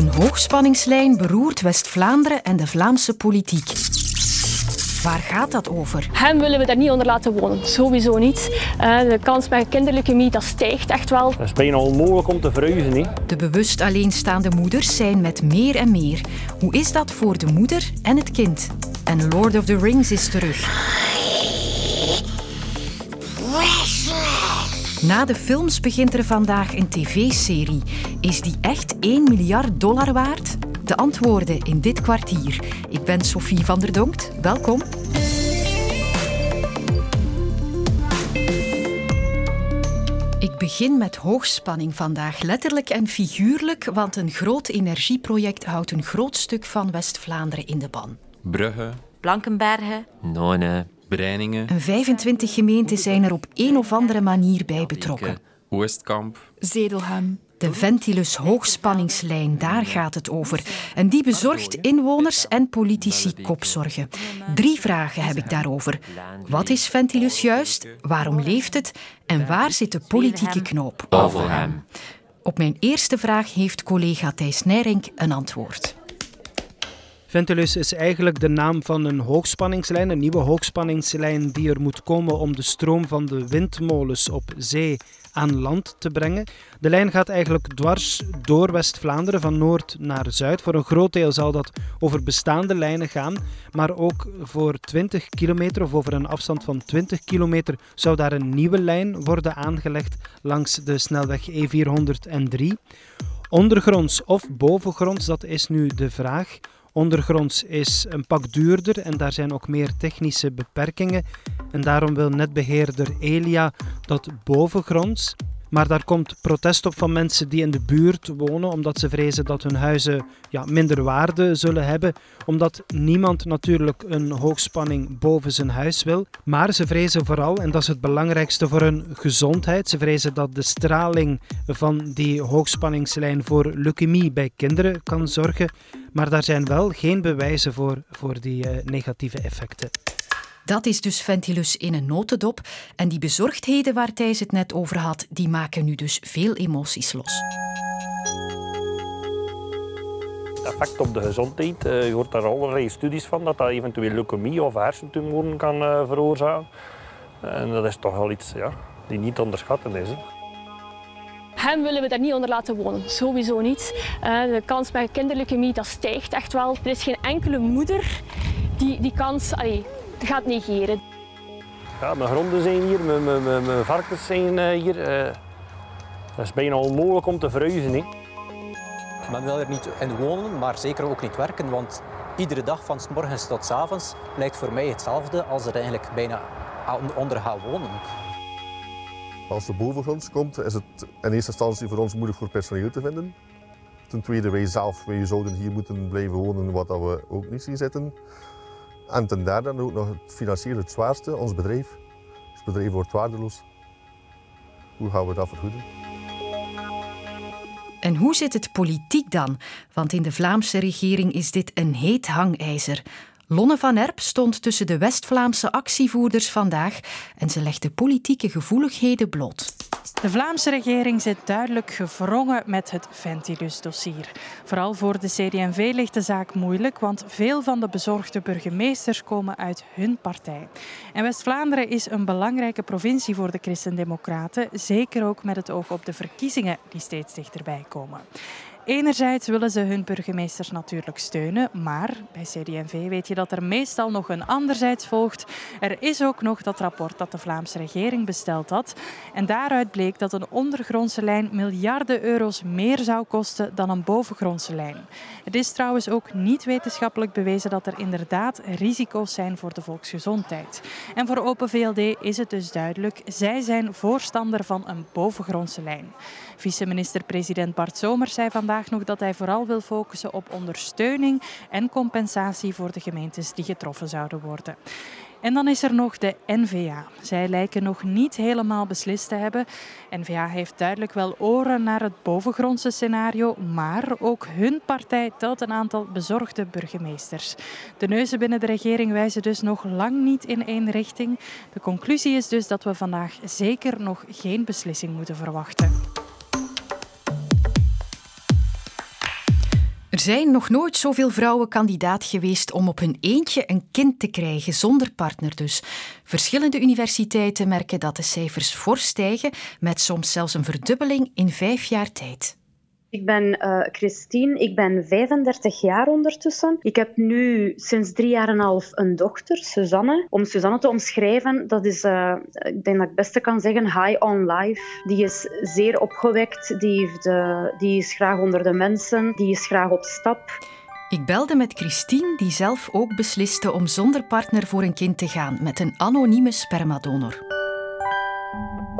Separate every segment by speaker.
Speaker 1: Een hoogspanningslijn beroert West-Vlaanderen en de Vlaamse politiek. Waar gaat dat over?
Speaker 2: Hem willen we daar niet onder laten wonen. Sowieso niet. Uh, de kans met kinderleukemie dat stijgt echt wel.
Speaker 3: Het is bijna onmogelijk om te verhuizen. Hè?
Speaker 1: De bewust alleenstaande moeders zijn met meer en meer. Hoe is dat voor de moeder en het kind? En Lord of the Rings is terug. Na de films begint er vandaag een tv-serie. Is die echt 1 miljard dollar waard? De antwoorden in dit kwartier. Ik ben Sophie van der Donkt. Welkom. Ik begin met hoogspanning vandaag, letterlijk en figuurlijk, want een groot energieproject houdt een groot stuk van West-Vlaanderen in de ban.
Speaker 4: Brugge,
Speaker 5: Blankenbergen,
Speaker 4: None, Breiningen.
Speaker 1: Een 25 gemeenten zijn er op een of andere manier bij betrokken.
Speaker 4: Oostkamp.
Speaker 6: Zedelhem.
Speaker 1: De Ventilus hoogspanningslijn, daar gaat het over. En die bezorgt inwoners en politici kopzorgen. Drie vragen heb ik daarover. Wat is Ventilus juist? Waarom leeft het? En waar zit de politieke knoop?
Speaker 4: Bavelhem.
Speaker 1: Op mijn eerste vraag heeft collega Thijs Nijrink een antwoord.
Speaker 7: Ventilus is eigenlijk de naam van een hoogspanningslijn, een nieuwe hoogspanningslijn die er moet komen om de stroom van de windmolens op zee aan land te brengen. De lijn gaat eigenlijk dwars door West-Vlaanderen van noord naar zuid. Voor een groot deel zal dat over bestaande lijnen gaan, maar ook voor 20 kilometer of over een afstand van 20 kilometer zou daar een nieuwe lijn worden aangelegd langs de snelweg E403. Ondergronds of bovengronds, dat is nu de vraag. Ondergronds is een pak duurder en daar zijn ook meer technische beperkingen. En daarom wil netbeheerder Elia dat bovengronds. Maar daar komt protest op van mensen die in de buurt wonen, omdat ze vrezen dat hun huizen ja, minder waarde zullen hebben. Omdat niemand natuurlijk een hoogspanning boven zijn huis wil. Maar ze vrezen vooral, en dat is het belangrijkste voor hun gezondheid, ze vrezen dat de straling van die hoogspanningslijn voor leukemie bij kinderen kan zorgen. Maar daar zijn wel geen bewijzen voor, voor die uh, negatieve effecten.
Speaker 1: Dat is dus Ventilus in een notendop. En die bezorgdheden waar Thijs het net over had, die maken nu dus veel emoties los.
Speaker 3: Effect op de gezondheid. Uh, je hoort daar allerlei studies van dat dat eventueel leukemie of hersentumoren kan uh, veroorzaken. En dat is toch wel iets ja, die niet te onderschatten is. Hè.
Speaker 2: Hem willen we daar niet onder laten wonen, sowieso niet. Uh, de kans bij kinderleukemie dat stijgt echt wel. Er is geen enkele moeder die die kans allee, gaat negeren.
Speaker 3: Ja, mijn gronden zijn hier, mijn, mijn, mijn, mijn varkens zijn uh, hier. Uh, het is bijna onmogelijk om te verhuizen. Hè.
Speaker 8: Men wil er niet in wonen, maar zeker ook niet werken, want iedere dag van s morgens tot s avonds lijkt voor mij hetzelfde als er eigenlijk bijna onder gaat wonen.
Speaker 9: Als de bovengronds komt, is het in eerste instantie voor ons moeilijk voor personeel te vinden. Ten tweede, wij zelf wij zouden hier moeten blijven wonen, wat we ook niet zien zitten. En ten derde ook nog het financiën het zwaarste, ons bedrijf. Het bedrijf wordt waardeloos. Hoe gaan we dat vergoeden?
Speaker 1: En hoe zit het politiek dan? Want in de Vlaamse regering is dit een heet hangijzer. Lonne van Erp stond tussen de West-Vlaamse actievoerders vandaag en ze legde politieke gevoeligheden bloot.
Speaker 6: De Vlaamse regering zit duidelijk gevrongen met het Ventilus-dossier. Vooral voor de CD&V ligt de zaak moeilijk, want veel van de bezorgde burgemeesters komen uit hun partij. En West-Vlaanderen is een belangrijke provincie voor de Christen-Democraten, zeker ook met het oog op de verkiezingen die steeds dichterbij komen. Enerzijds willen ze hun burgemeesters natuurlijk steunen, maar bij CD&V weet je dat er meestal nog een anderzijds volgt. Er is ook nog dat rapport dat de Vlaamse regering besteld had. En daaruit bleek dat een ondergrondse lijn miljarden euro's meer zou kosten dan een bovengrondse lijn. Het is trouwens ook niet wetenschappelijk bewezen dat er inderdaad risico's zijn voor de volksgezondheid. En voor Open VLD is het dus duidelijk, zij zijn voorstander van een bovengrondse lijn. Vice-minister-president Bart Somers zei vandaag nog dat hij vooral wil focussen op ondersteuning en compensatie voor de gemeentes die getroffen zouden worden. En dan is er nog de NVA. Zij lijken nog niet helemaal beslist te hebben. NVA heeft duidelijk wel oren naar het bovengrondse scenario, maar ook hun partij telt een aantal bezorgde burgemeesters. De neuzen binnen de regering wijzen dus nog lang niet in één richting. De conclusie is dus dat we vandaag zeker nog geen beslissing moeten verwachten.
Speaker 1: Er zijn nog nooit zoveel vrouwen kandidaat geweest om op hun eentje een kind te krijgen, zonder partner dus. Verschillende universiteiten merken dat de cijfers fors stijgen, met soms zelfs een verdubbeling in vijf jaar tijd.
Speaker 5: Ik ben uh, Christine, ik ben 35 jaar ondertussen. Ik heb nu sinds drie jaar en een half een dochter, Suzanne. Om Suzanne te omschrijven, dat is, uh, ik denk dat ik het beste kan zeggen, high on life. Die is zeer opgewekt, die, heeft, uh, die is graag onder de mensen, die is graag op stap.
Speaker 1: Ik belde met Christine, die zelf ook besliste om zonder partner voor een kind te gaan met een anonieme spermadonor.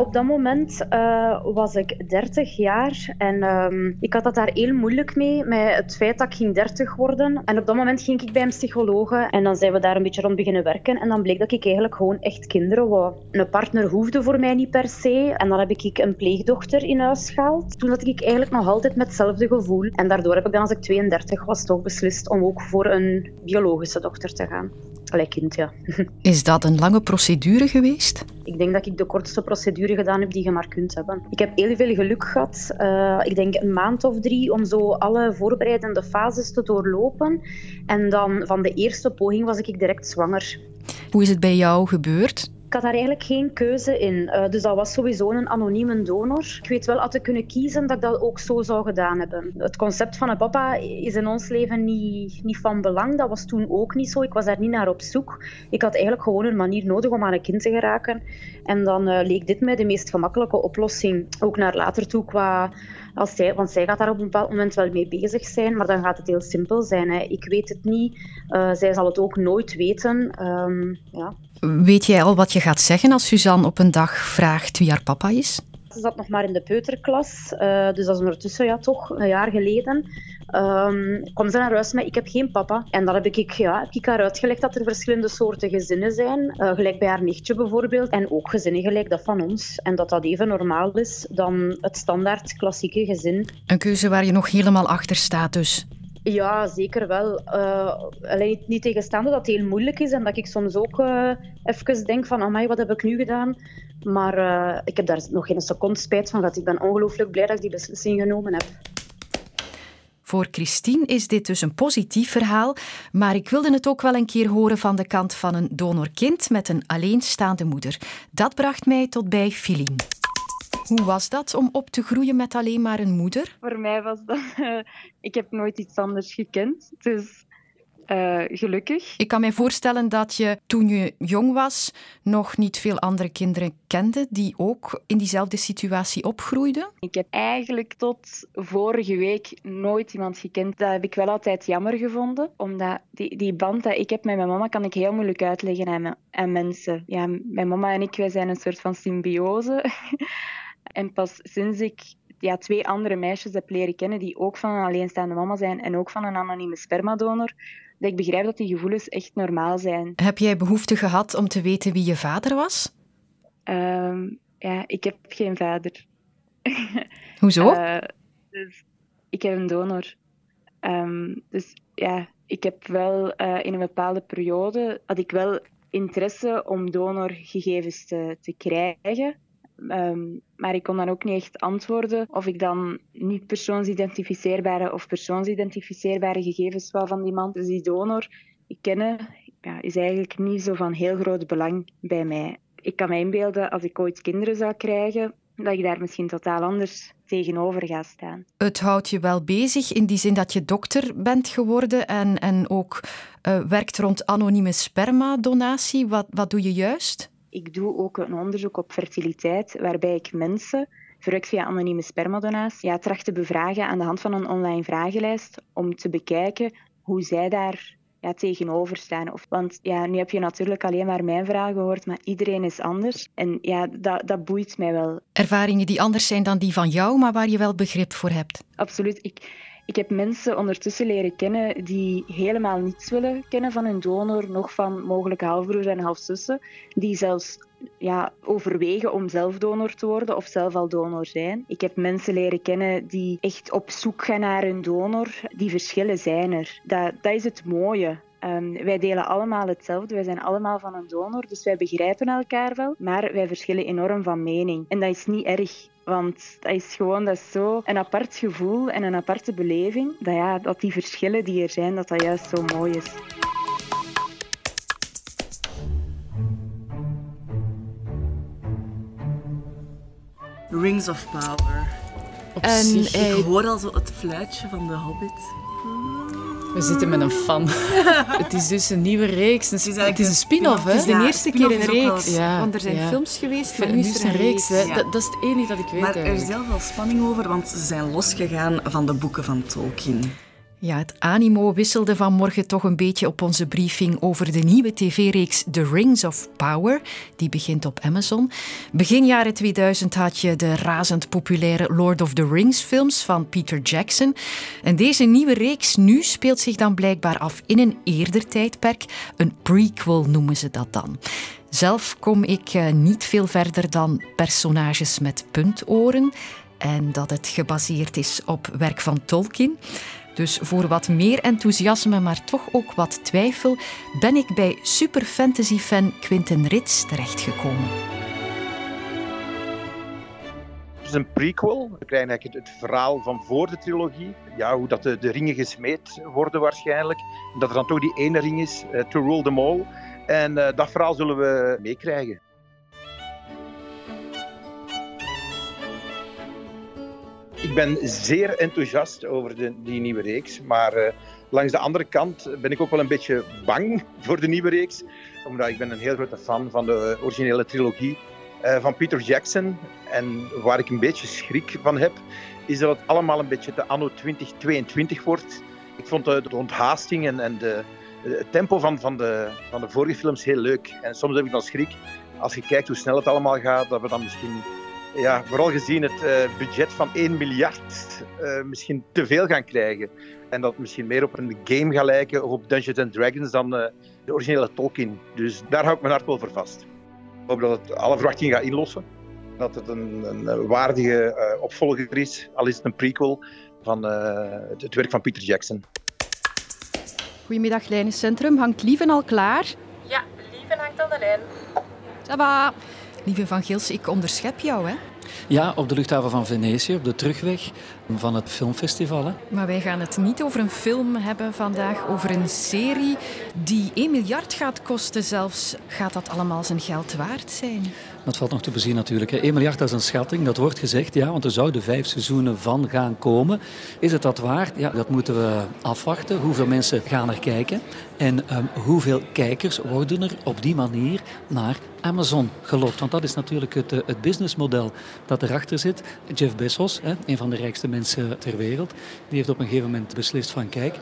Speaker 5: Op dat moment uh, was ik 30 jaar en um, ik had dat daar heel moeilijk mee, met het feit dat ik ging 30 worden. En op dat moment ging ik bij een psycholoog en dan zijn we daar een beetje rond beginnen werken. En dan bleek dat ik eigenlijk gewoon echt kinderen wou. Een partner hoefde voor mij niet per se. En dan heb ik een pleegdochter in huis gehaald. Toen had ik eigenlijk nog altijd met hetzelfde gevoel. En daardoor heb ik dan als ik 32 was toch beslist om ook voor een biologische dochter te gaan. Allee, kind, ja.
Speaker 1: Is dat een lange procedure geweest?
Speaker 5: Ik denk dat ik de kortste procedure gedaan heb die je maar kunt hebben. Ik heb heel veel geluk gehad. Uh, ik denk een maand of drie om zo alle voorbereidende fases te doorlopen. En dan van de eerste poging was ik direct zwanger.
Speaker 1: Hoe is het bij jou gebeurd?
Speaker 5: Ik had daar eigenlijk geen keuze in. Uh, dus dat was sowieso een anonieme donor. Ik weet wel, had ik kunnen kiezen, dat ik dat ook zo zou gedaan hebben. Het concept van een papa is in ons leven niet, niet van belang. Dat was toen ook niet zo. Ik was daar niet naar op zoek. Ik had eigenlijk gewoon een manier nodig om aan een kind te geraken. En dan uh, leek dit mij de meest gemakkelijke oplossing. Ook naar later toe qua... Als zij, want zij gaat daar op een bepaald moment wel mee bezig zijn, maar dan gaat het heel simpel zijn. Hè. Ik weet het niet, uh, zij zal het ook nooit weten. Um, ja.
Speaker 1: Weet jij al wat je gaat zeggen als Suzanne op een dag vraagt wie haar papa is?
Speaker 5: Ze zat nog maar in de peuterklas, uh, dus dat is ondertussen ja, toch een jaar geleden. Um, kwam ze naar huis met ik heb geen papa. En dan heb ik, ja, heb ik haar uitgelegd dat er verschillende soorten gezinnen zijn. Uh, gelijk bij haar nichtje bijvoorbeeld. En ook gezinnen gelijk dat van ons. En dat dat even normaal is dan het standaard klassieke gezin.
Speaker 1: Een keuze waar je nog helemaal achter staat dus.
Speaker 5: Ja, zeker wel. Uh, alleen niet tegenstaande dat het heel moeilijk is en dat ik soms ook uh, even denk van, amai, wat heb ik nu gedaan? Maar uh, ik heb daar nog geen seconde spijt van gehad. Ik ben ongelooflijk blij dat ik die beslissing genomen heb.
Speaker 1: Voor Christine is dit dus een positief verhaal, maar ik wilde het ook wel een keer horen van de kant van een donorkind met een alleenstaande moeder. Dat bracht mij tot bij Filien. Hoe was dat om op te groeien met alleen maar een moeder?
Speaker 10: Voor mij was dat... Ik heb nooit iets anders gekend. Dus uh, gelukkig.
Speaker 1: Ik kan mij voorstellen dat je toen je jong was nog niet veel andere kinderen kende die ook in diezelfde situatie opgroeiden.
Speaker 10: Ik heb eigenlijk tot vorige week nooit iemand gekend. Dat heb ik wel altijd jammer gevonden, omdat die, die band dat ik heb met mijn mama kan ik heel moeilijk uitleggen aan, aan mensen. Ja, mijn mama en ik wij zijn een soort van symbiose. En pas sinds ik ja, twee andere meisjes heb leren kennen die ook van een alleenstaande mama zijn en ook van een anonieme spermadonor, dat ik begrijp dat die gevoelens echt normaal zijn.
Speaker 1: Heb jij behoefte gehad om te weten wie je vader was?
Speaker 10: Um, ja, ik heb geen vader.
Speaker 1: Hoezo?
Speaker 10: Uh, dus ik heb een donor. Um, dus ja, ik heb wel uh, in een bepaalde periode had ik wel interesse om donorgegevens te, te krijgen. Um, maar ik kon dan ook niet echt antwoorden of ik dan niet persoonsidentificeerbare of persoonsidentificeerbare gegevens wou van die man. Dus die donor ik kennen ja, is eigenlijk niet zo van heel groot belang bij mij. Ik kan me inbeelden als ik ooit kinderen zou krijgen, dat ik daar misschien totaal anders tegenover ga staan.
Speaker 1: Het houdt je wel bezig in die zin dat je dokter bent geworden en, en ook uh, werkt rond anonieme spermadonatie. Wat, wat doe je juist?
Speaker 10: Ik doe ook een onderzoek op fertiliteit, waarbij ik mensen, verrukt via anonieme spermadonatie, ja, tracht te bevragen aan de hand van een online vragenlijst om te bekijken hoe zij daar ja, tegenover staan. Of, want ja, nu heb je natuurlijk alleen maar mijn vragen gehoord, maar iedereen is anders. En ja, dat, dat boeit mij wel.
Speaker 1: Ervaringen die anders zijn dan die van jou, maar waar je wel begrip voor hebt.
Speaker 10: Absoluut. Ik, ik heb mensen ondertussen leren kennen die helemaal niets willen kennen van hun donor, nog van mogelijke halfbroers en halfzussen, die zelfs ja, overwegen om zelf donor te worden of zelf al donor zijn. Ik heb mensen leren kennen die echt op zoek gaan naar een donor. Die verschillen zijn er. Dat, dat is het mooie. Ehm, wij delen allemaal hetzelfde, wij zijn allemaal van een donor, dus wij begrijpen elkaar wel, maar wij verschillen enorm van mening. En dat is niet erg. Want dat is gewoon dat is zo een apart gevoel en een aparte beleving. Dat, ja, dat die verschillen die er zijn, dat dat juist zo mooi is.
Speaker 11: Rings of Power. Op en zich, ik hoor al zo het fluitje van de Hobbit.
Speaker 12: We zitten met een fan. het is dus een nieuwe reeks. Een, het is, een spin-off, hè?
Speaker 11: Het is de eerste keer een reeks.
Speaker 12: Ja,
Speaker 11: want er zijn films geweest, maar nu is er een reeks.
Speaker 12: Dat, dat, is het enige dat ik weet.
Speaker 11: Maar er is heel veel spanning over, want ze zijn losgegaan van de boeken van Tolkien.
Speaker 1: Ja, het animo wisselde vanmorgen toch een beetje op onze briefing over de nieuwe tv-reeks The Rings of Power. Die begint op Amazon. Begin jaren 2000 had je de razend populaire Lord of the Rings films van Peter Jackson. En deze nieuwe reeks nu speelt zich dan blijkbaar af in een eerder tijdperk. Een prequel noemen ze dat dan. Zelf kom ik eh, niet veel verder dan personages met puntoren en dat het gebaseerd is op werk van Tolkien. Dus voor wat meer enthousiasme, maar toch ook wat twijfel, ben ik bij super fantasy fan Quinten Rits terechtgekomen.
Speaker 13: Het is een prequel. We krijgen eigenlijk het, verhaal van voor de trilogie. Ja, hoe dat de, ringen gesmeed worden waarschijnlijk. Dat er dan toch die ene ring is, uh, to rule them all. En uh, dat verhaal zullen we meekrijgen. Ik ben zeer enthousiast over de, die nieuwe reeks. Maar uh, langs de andere kant ben ik ook wel een beetje bang voor de nieuwe reeks. Omdat ik ben een heel grote fan van de originele trilogie uh, van Peter Jackson. En waar ik een beetje schrik van heb, is dat het allemaal een beetje de anno 2022 wordt. Ik vond de, de onthaasting en, en de, het tempo van, van, de, van de vorige films heel leuk. En soms heb ik dan schrik, als je kijkt hoe snel het allemaal gaat, dat we dan misschien ja, vooral gezien het uh, budget van 1 miljard, uh, misschien te veel gaan krijgen. En dat misschien meer op een game gaat lijken of op Dungeons and Dragons dan uh, de originele Tolkien. Dus daar hou ik mijn hart wel voor vast. Ik hoop dat het alle verwachtingen gaat inlossen. Dat het een, een waardige opvolger is, al is het een prequel van het, het, werk van Peter Jackson.
Speaker 1: Goedemiddag, Lijnencentrum. Hangt Lieven al klaar?
Speaker 14: Ja, Lieven hangt aan de lijn.
Speaker 1: Ça va. Lieve Van Gils, ik onderschep jou, hè?
Speaker 15: Ja, op de luchthaven van Venetië, op de terugweg van het filmfestival. Hè.
Speaker 1: Maar wij gaan het niet over een film hebben vandaag, over een serie die 1 miljard gaat kosten zelfs. Gaat dat allemaal zijn geld waard zijn?
Speaker 15: Dat valt nog te bezien natuurlijk. 1 miljard dat is een schatting, dat wordt gezegd, ja, want er zouden vijf seizoenen van gaan komen. Is het dat waard? Ja, dat moeten we afwachten. Hoeveel mensen gaan er kijken? En um, hoeveel kijkers worden er op die manier naar Amazon gelokt? Want dat is natuurlijk het, eh, het businessmodel dat erachter zit. Jeff Bezos, hè, een van de rijkste mensen ter wereld, die heeft op een gegeven moment beslist van kijk,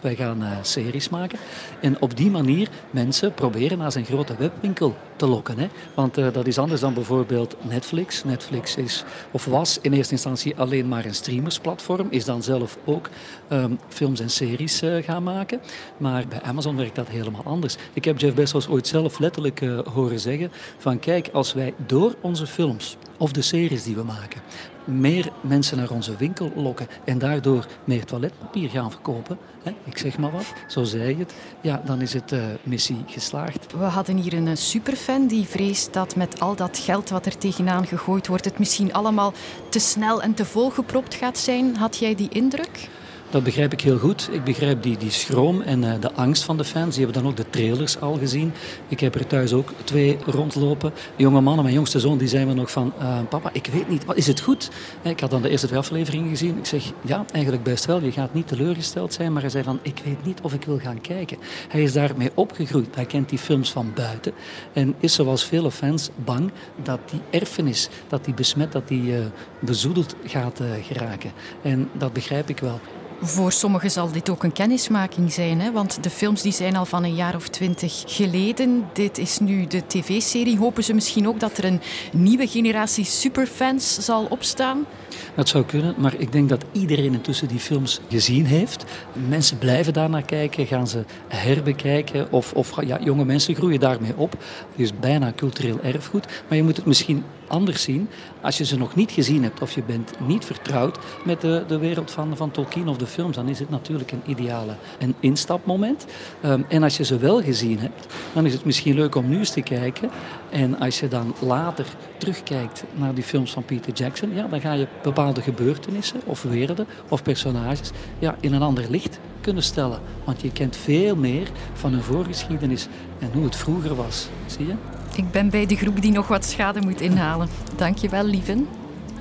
Speaker 15: wij gaan uh, series maken. En op die manier mensen proberen naar zijn grote webwinkel te lokken. Hè? Want uh, dat is anders dan bijvoorbeeld Netflix. Netflix is of was in eerste instantie alleen maar een streamersplatform. Is dan zelf ook um, films en series uh, gaan maken. Maar bij Amazon werkt dat helemaal anders. Ik heb Jeff Bezos ooit zelf letterlijk horen zeggen van kijk, als wij door onze films of de series die we maken meer mensen naar onze winkel lokken en daardoor meer toiletpapier gaan verkopen, hè, ik zeg maar wat, zo zei het, ja, dan is het uh, missie geslaagd.
Speaker 1: We hadden hier een superfan die vreest dat met al dat geld wat er tegenaan gegooid wordt, het misschien allemaal te snel en te volgepropt gaat zijn. Had jij die indruk?
Speaker 15: Dat begrijp ik heel goed. Ik begrijp die, die schroom en uh, de angst van de fans. Die hebben dan ook de trailers al gezien. Ik heb er thuis ook twee rondlopen. Jonge mannen, mijn jongste zoon, die zei me nog van... Uh, papa, ik weet niet, is het goed? Ik had dan de eerste twee afleveringen gezien. Ik zeg, ja, eigenlijk best wel. Je gaat niet teleurgesteld zijn. Maar hij zei van, ik weet niet of ik wil gaan kijken. Hij is daarmee opgegroeid. Hij kent die films van buiten. En is zoals vele fans bang dat die erfenis, dat die besmet, dat die bezoedeld gaat geraken. En dat begrijp ik wel.
Speaker 1: Voor sommigen zal dit ook een kennismaking zijn, hè? want de films die zijn al van een jaar of twintig geleden. Dit is nu de tv-serie. Hopen ze misschien ook dat er een nieuwe generatie superfans zal opstaan?
Speaker 15: Dat zou kunnen, maar ik denk dat iedereen intussen die films gezien heeft. Mensen blijven daarnaar kijken, gaan ze herbekijken of, of ja, jonge mensen groeien daarmee op. Het is bijna cultureel erfgoed, maar je moet het misschien anders zien als je ze nog niet gezien hebt of je bent niet vertrouwd met de, de wereld van, van Tolkien of de films. Dan is het natuurlijk een ideale een instapmoment. Um, en als je ze wel gezien hebt, dan is het misschien leuk om nu eens te kijken. En als je dan later terugkijkt naar die films van Peter Jackson, ja, dan ga je bepaalde gebeurtenissen of werelden of personages ja, in een ander licht kunnen stellen. Want je kent veel meer van hun voorgeschiedenis en hoe het vroeger was. Zie je?
Speaker 1: Ik ben bij de groep die nog wat schade moet inhalen. Dankjewel, lieven.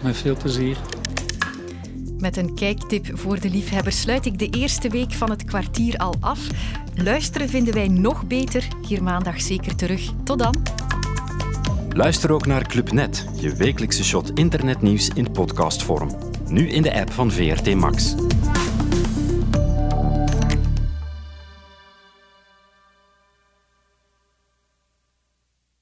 Speaker 15: Met veel plezier.
Speaker 1: Met een kijktip voor de liefhebbers sluit ik de eerste week van het kwartier al af. Luisteren vinden wij nog beter. Hier maandag zeker terug. Tot dan.
Speaker 16: Luister ook naar Clubnet, je wekelijkse shot internetnieuws in podcastvorm. Nu in de app van VRT Max.